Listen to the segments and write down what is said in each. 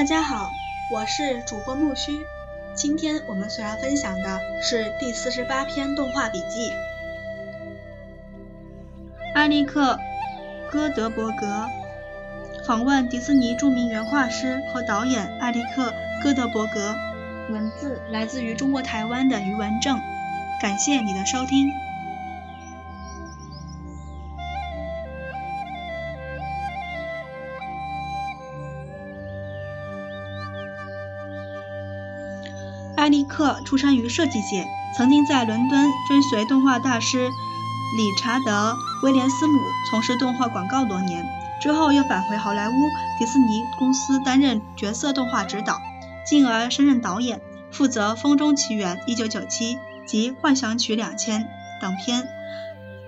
大家好，我是主播木须。今天我们所要分享的是第四十八篇动画笔记。艾利克·戈德伯格访问迪士尼著名原画师和导演艾利克·戈德伯格。文字来自于中国台湾的余文正。感谢你的收听。艾利克出生于设计界，曾经在伦敦追随动画大师理查德·威廉斯姆从事动画广告多年，之后又返回好莱坞迪士尼公司担任角色动画指导，进而升任导演，负责《风中奇缘》1997及《幻想曲2000》等片，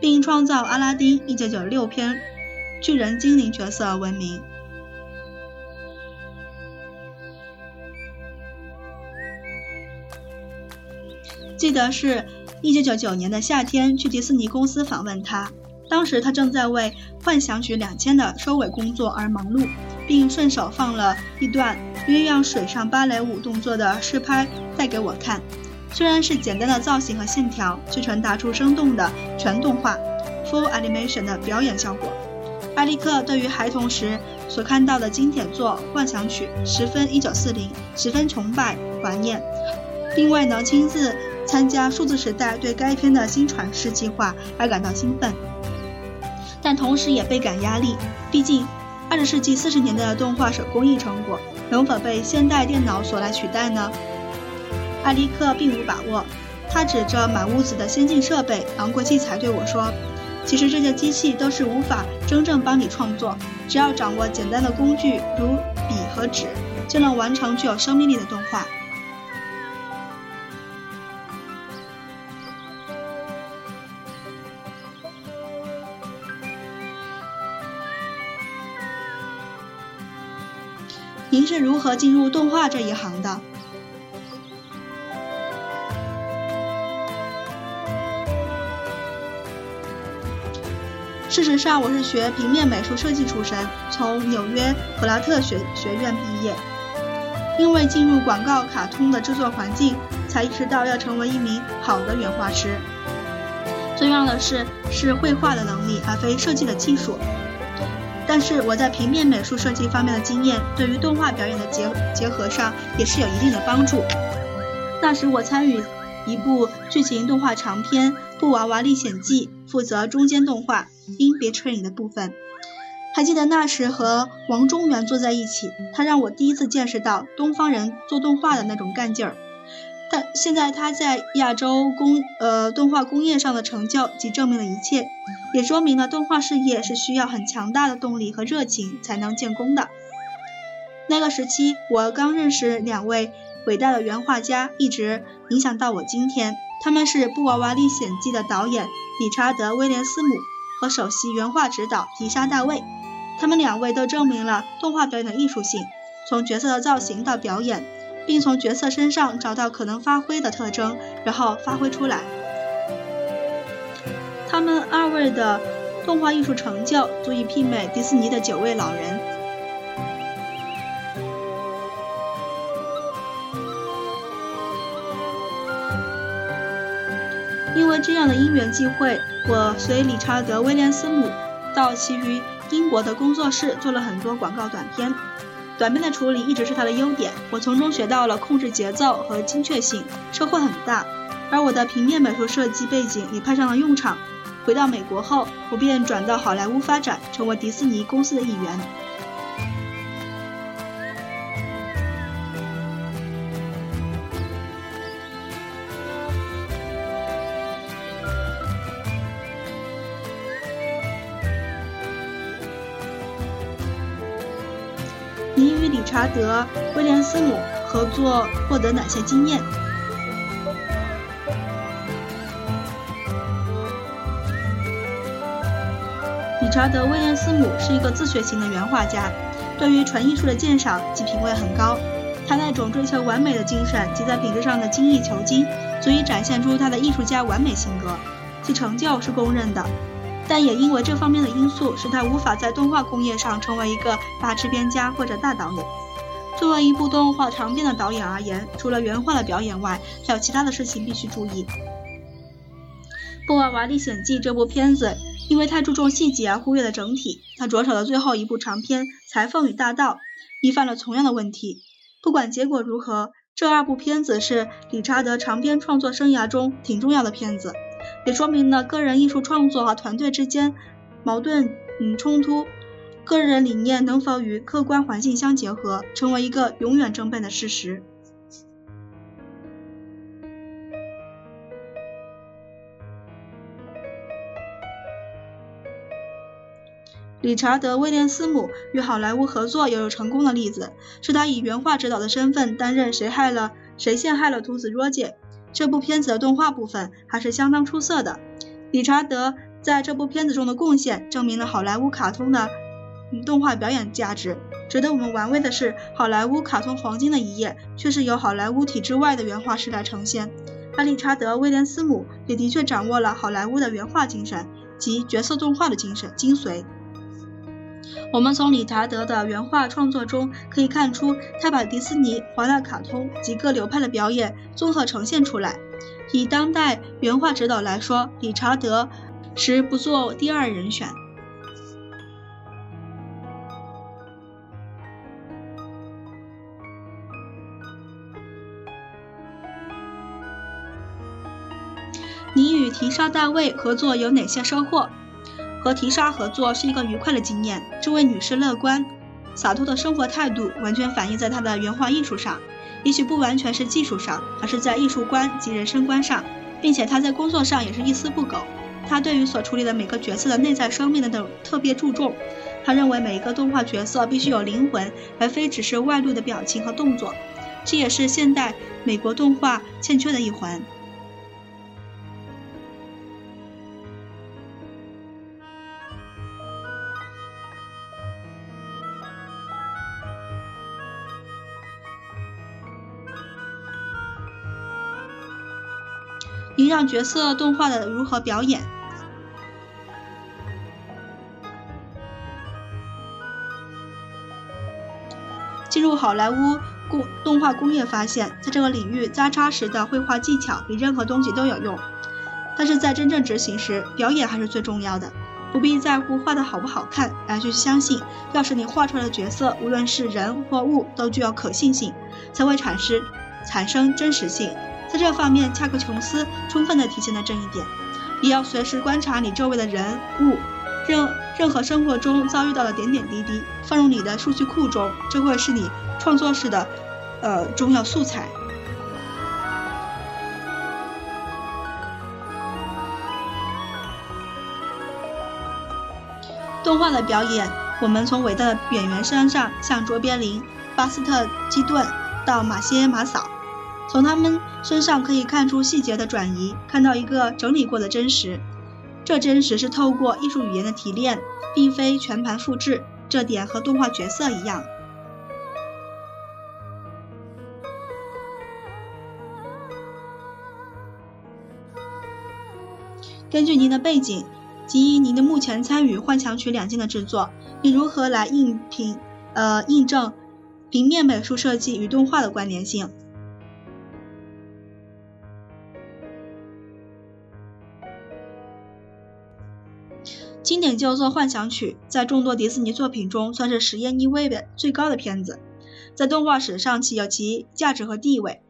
并创造阿拉丁1996片巨人精灵角色闻名。记得是一九九九年的夏天去迪士尼公司访问他，当时他正在为《幻想曲两千》的收尾工作而忙碌，并顺手放了一段鸳鸯水上芭蕾舞动作的试拍带给我看。虽然是简单的造型和线条，却传达出生动的全动画 （full animation） 的表演效果。艾利克对于孩童时所看到的经典作《幻想曲》十分一九四零，十分崇拜怀念。并未能，亲自。参加数字时代对该片的新传世计划而感到兴奋，但同时也倍感压力。毕竟，二十世纪四十年代的动画手工艺成果能否被现代电脑所来取代呢？艾利克并无把握。他指着满屋子的先进设备、昂贵器材对我说：“其实这些机器都是无法真正帮你创作，只要掌握简单的工具如笔和纸，就能完成具有生命力的动画。”您是如何进入动画这一行的？事实上，我是学平面美术设计出身，从纽约普拉特学学院毕业。因为进入广告卡通的制作环境，才意识到要成为一名好的原画师。最重要的是，是绘画的能力，而非设计的技术。但是我在平面美术设计方面的经验，对于动画表演的结结合上也是有一定的帮助。那时我参与一部剧情动画长片《布娃娃历险记》，负责中间动画 （In Between） 的部分。还记得那时和王中原坐在一起，他让我第一次见识到东方人做动画的那种干劲儿。但现在他在亚洲工呃动画工业上的成就，即证明了一切，也说明了动画事业是需要很强大的动力和热情才能建功的。那个时期，我刚认识两位伟大的原画家，一直影响到我今天。他们是《布娃娃历险记》的导演理查德·威廉斯姆和首席原画指导迪莎·大卫。他们两位都证明了动画表演的艺术性，从角色的造型到表演。并从角色身上找到可能发挥的特征，然后发挥出来。他们二位的动画艺术成就足以媲美迪士尼的九位老人。因为这样的因缘际会，我随理查德·威廉斯姆到其于英国的工作室做了很多广告短片。短片的处理一直是他的优点，我从中学到了控制节奏和精确性，收获很大。而我的平面美术设计背景也派上了用场。回到美国后，我便转到好莱坞发展，成为迪士尼公司的一员。理查德·威廉斯姆合作获得哪些经验？理查德·威廉斯姆是一个自学型的原画家，对于纯艺术的鉴赏及品味很高。他那种追求完美的精神及在品质上的精益求精，足以展现出他的艺术家完美性格，其成就是公认的。但也因为这方面的因素，使他无法在动画工业上成为一个大制片家或者大导演。作为一部动画长片的导演而言，除了原画的表演外，还有其他的事情必须注意。《布尔瓦历险记》这部片子因为太注重细节而忽略了整体，他着手的最后一部长片《裁缝与大盗》亦犯了同样的问题。不管结果如何，这二部片子是理查德长篇创作生涯中挺重要的片子，也说明了个人艺术创作和团队之间矛盾嗯冲突。个人理念能否与客观环境相结合，成为一个永远争辩的事实。理查德·威廉斯姆与好莱坞合作也有成功的例子，是他以原画指导的身份担任《谁害了谁陷害了徒子罗杰》这部片子的动画部分，还是相当出色的。理查德在这部片子中的贡献，证明了好莱坞卡通的。动画表演价值值得我们玩味的是，好莱坞卡通黄金的一页却是由好莱坞体制外的原画师来呈现。而理查德·威廉斯姆也的确掌握了好莱坞的原画精神及角色动画的精神精髓。我们从理查德的原画创作中可以看出，他把迪士尼、华纳卡通及各流派的表演综合呈现出来。以当代原画指导来说，理查德实不做第二人选。你与提莎·大卫合作有哪些收获？和提莎合作是一个愉快的经验。这位女士乐观、洒脱的生活态度完全反映在她的原画艺术上，也许不完全是技术上，而是在艺术观及人生观上，并且她在工作上也是一丝不苟。她对于所处理的每个角色的内在生命的等特别注重。她认为每一个动画角色必须有灵魂，而非只是外露的表情和动作。这也是现代美国动画欠缺的一环。让角色动画的如何表演？进入好莱坞工动画工业，发现，在这个领域扎扎实的绘画技巧比任何东西都有用。但是在真正执行时，表演还是最重要的。不必在乎画的好不好看，而去相信，要是你画出来的角色，无论是人或物，都具有可信性，才会产生产生真实性。在这方面，恰克琼斯充分地体现了这一点。也要随时观察你周围的人物，任任何生活中遭遇到的点点滴滴，放入你的数据库中，这会是你创作时的呃重要素材。动画的表演，我们从伟大的演员身上，像卓别林、巴斯特基顿到马歇马嫂。从他们身上可以看出细节的转移，看到一个整理过的真实。这真实是透过艺术语言的提炼，并非全盘复制。这点和动画角色一样。根据您的背景及您的目前参与《幻想曲》两件的制作，你如何来印平呃印证平面美术设计与动画的关联性？经典叫做《幻想曲》，在众多迪士尼作品中算是实验意味的最高的片子，在动画史上其有其价值和地位。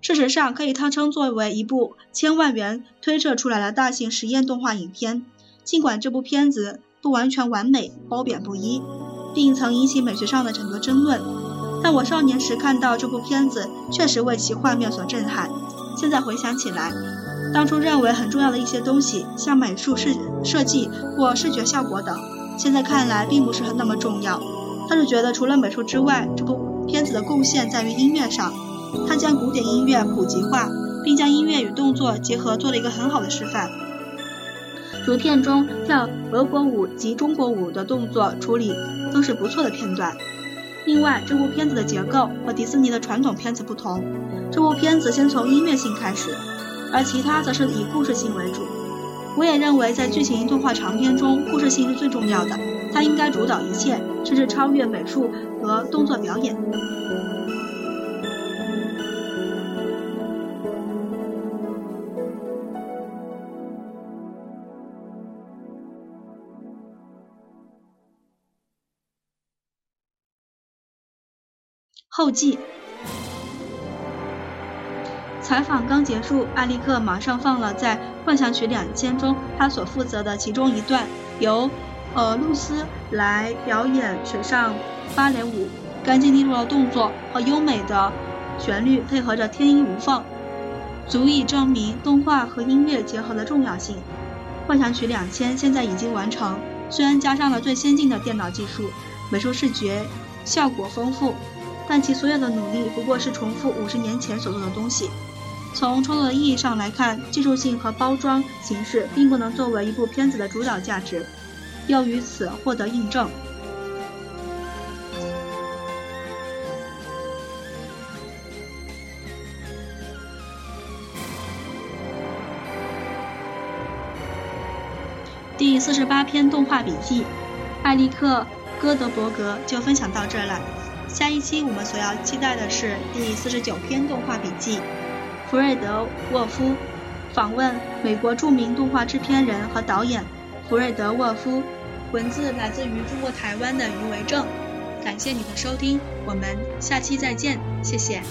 事实上，可以它称作为一部千万元推测出来的大型实验动画影片。尽管这部片子不完全完美、褒贬不一，并曾引起美学上的很多争论，但我少年时看到这部片子，确实为其画面所震撼。现在回想起来。当初认为很重要的一些东西，像美术设设计或视觉效果等，现在看来并不是很那么重要。他是觉得除了美术之外，这部片子的贡献在于音乐上。他将古典音乐普及化，并将音乐与动作结合，做了一个很好的示范。如片中跳俄国舞及中国舞的动作处理都是不错的片段。另外，这部片子的结构和迪士尼的传统片子不同，这部片子先从音乐性开始。而其他则是以故事性为主。我也认为，在剧情动画长片中，故事性是最重要的，它应该主导一切，甚至超越美术和动作表演。后记。采访刚结束，艾利克马上放了在《幻想曲两千》中他所负责的其中一段，由呃露丝来表演水上芭蕾舞，干净利落的动作和优美的旋律配合着天衣无缝，足以证明动画和音乐结合的重要性。《幻想曲两千》现在已经完成，虽然加上了最先进的电脑技术，美术视觉效果丰富。但其所有的努力不过是重复五十年前所做的东西。从创作的意义上来看，技术性和包装形式并不能作为一部片子的主导价值，又于此获得印证。第四十八篇动画笔记，艾利克·戈德伯格就分享到这了。下一期我们所要期待的是第四十九篇动画笔记，弗瑞德沃夫访问美国著名动画制片人和导演弗瑞德沃夫。文字来自于中国台湾的余维正。感谢你的收听，我们下期再见，谢谢。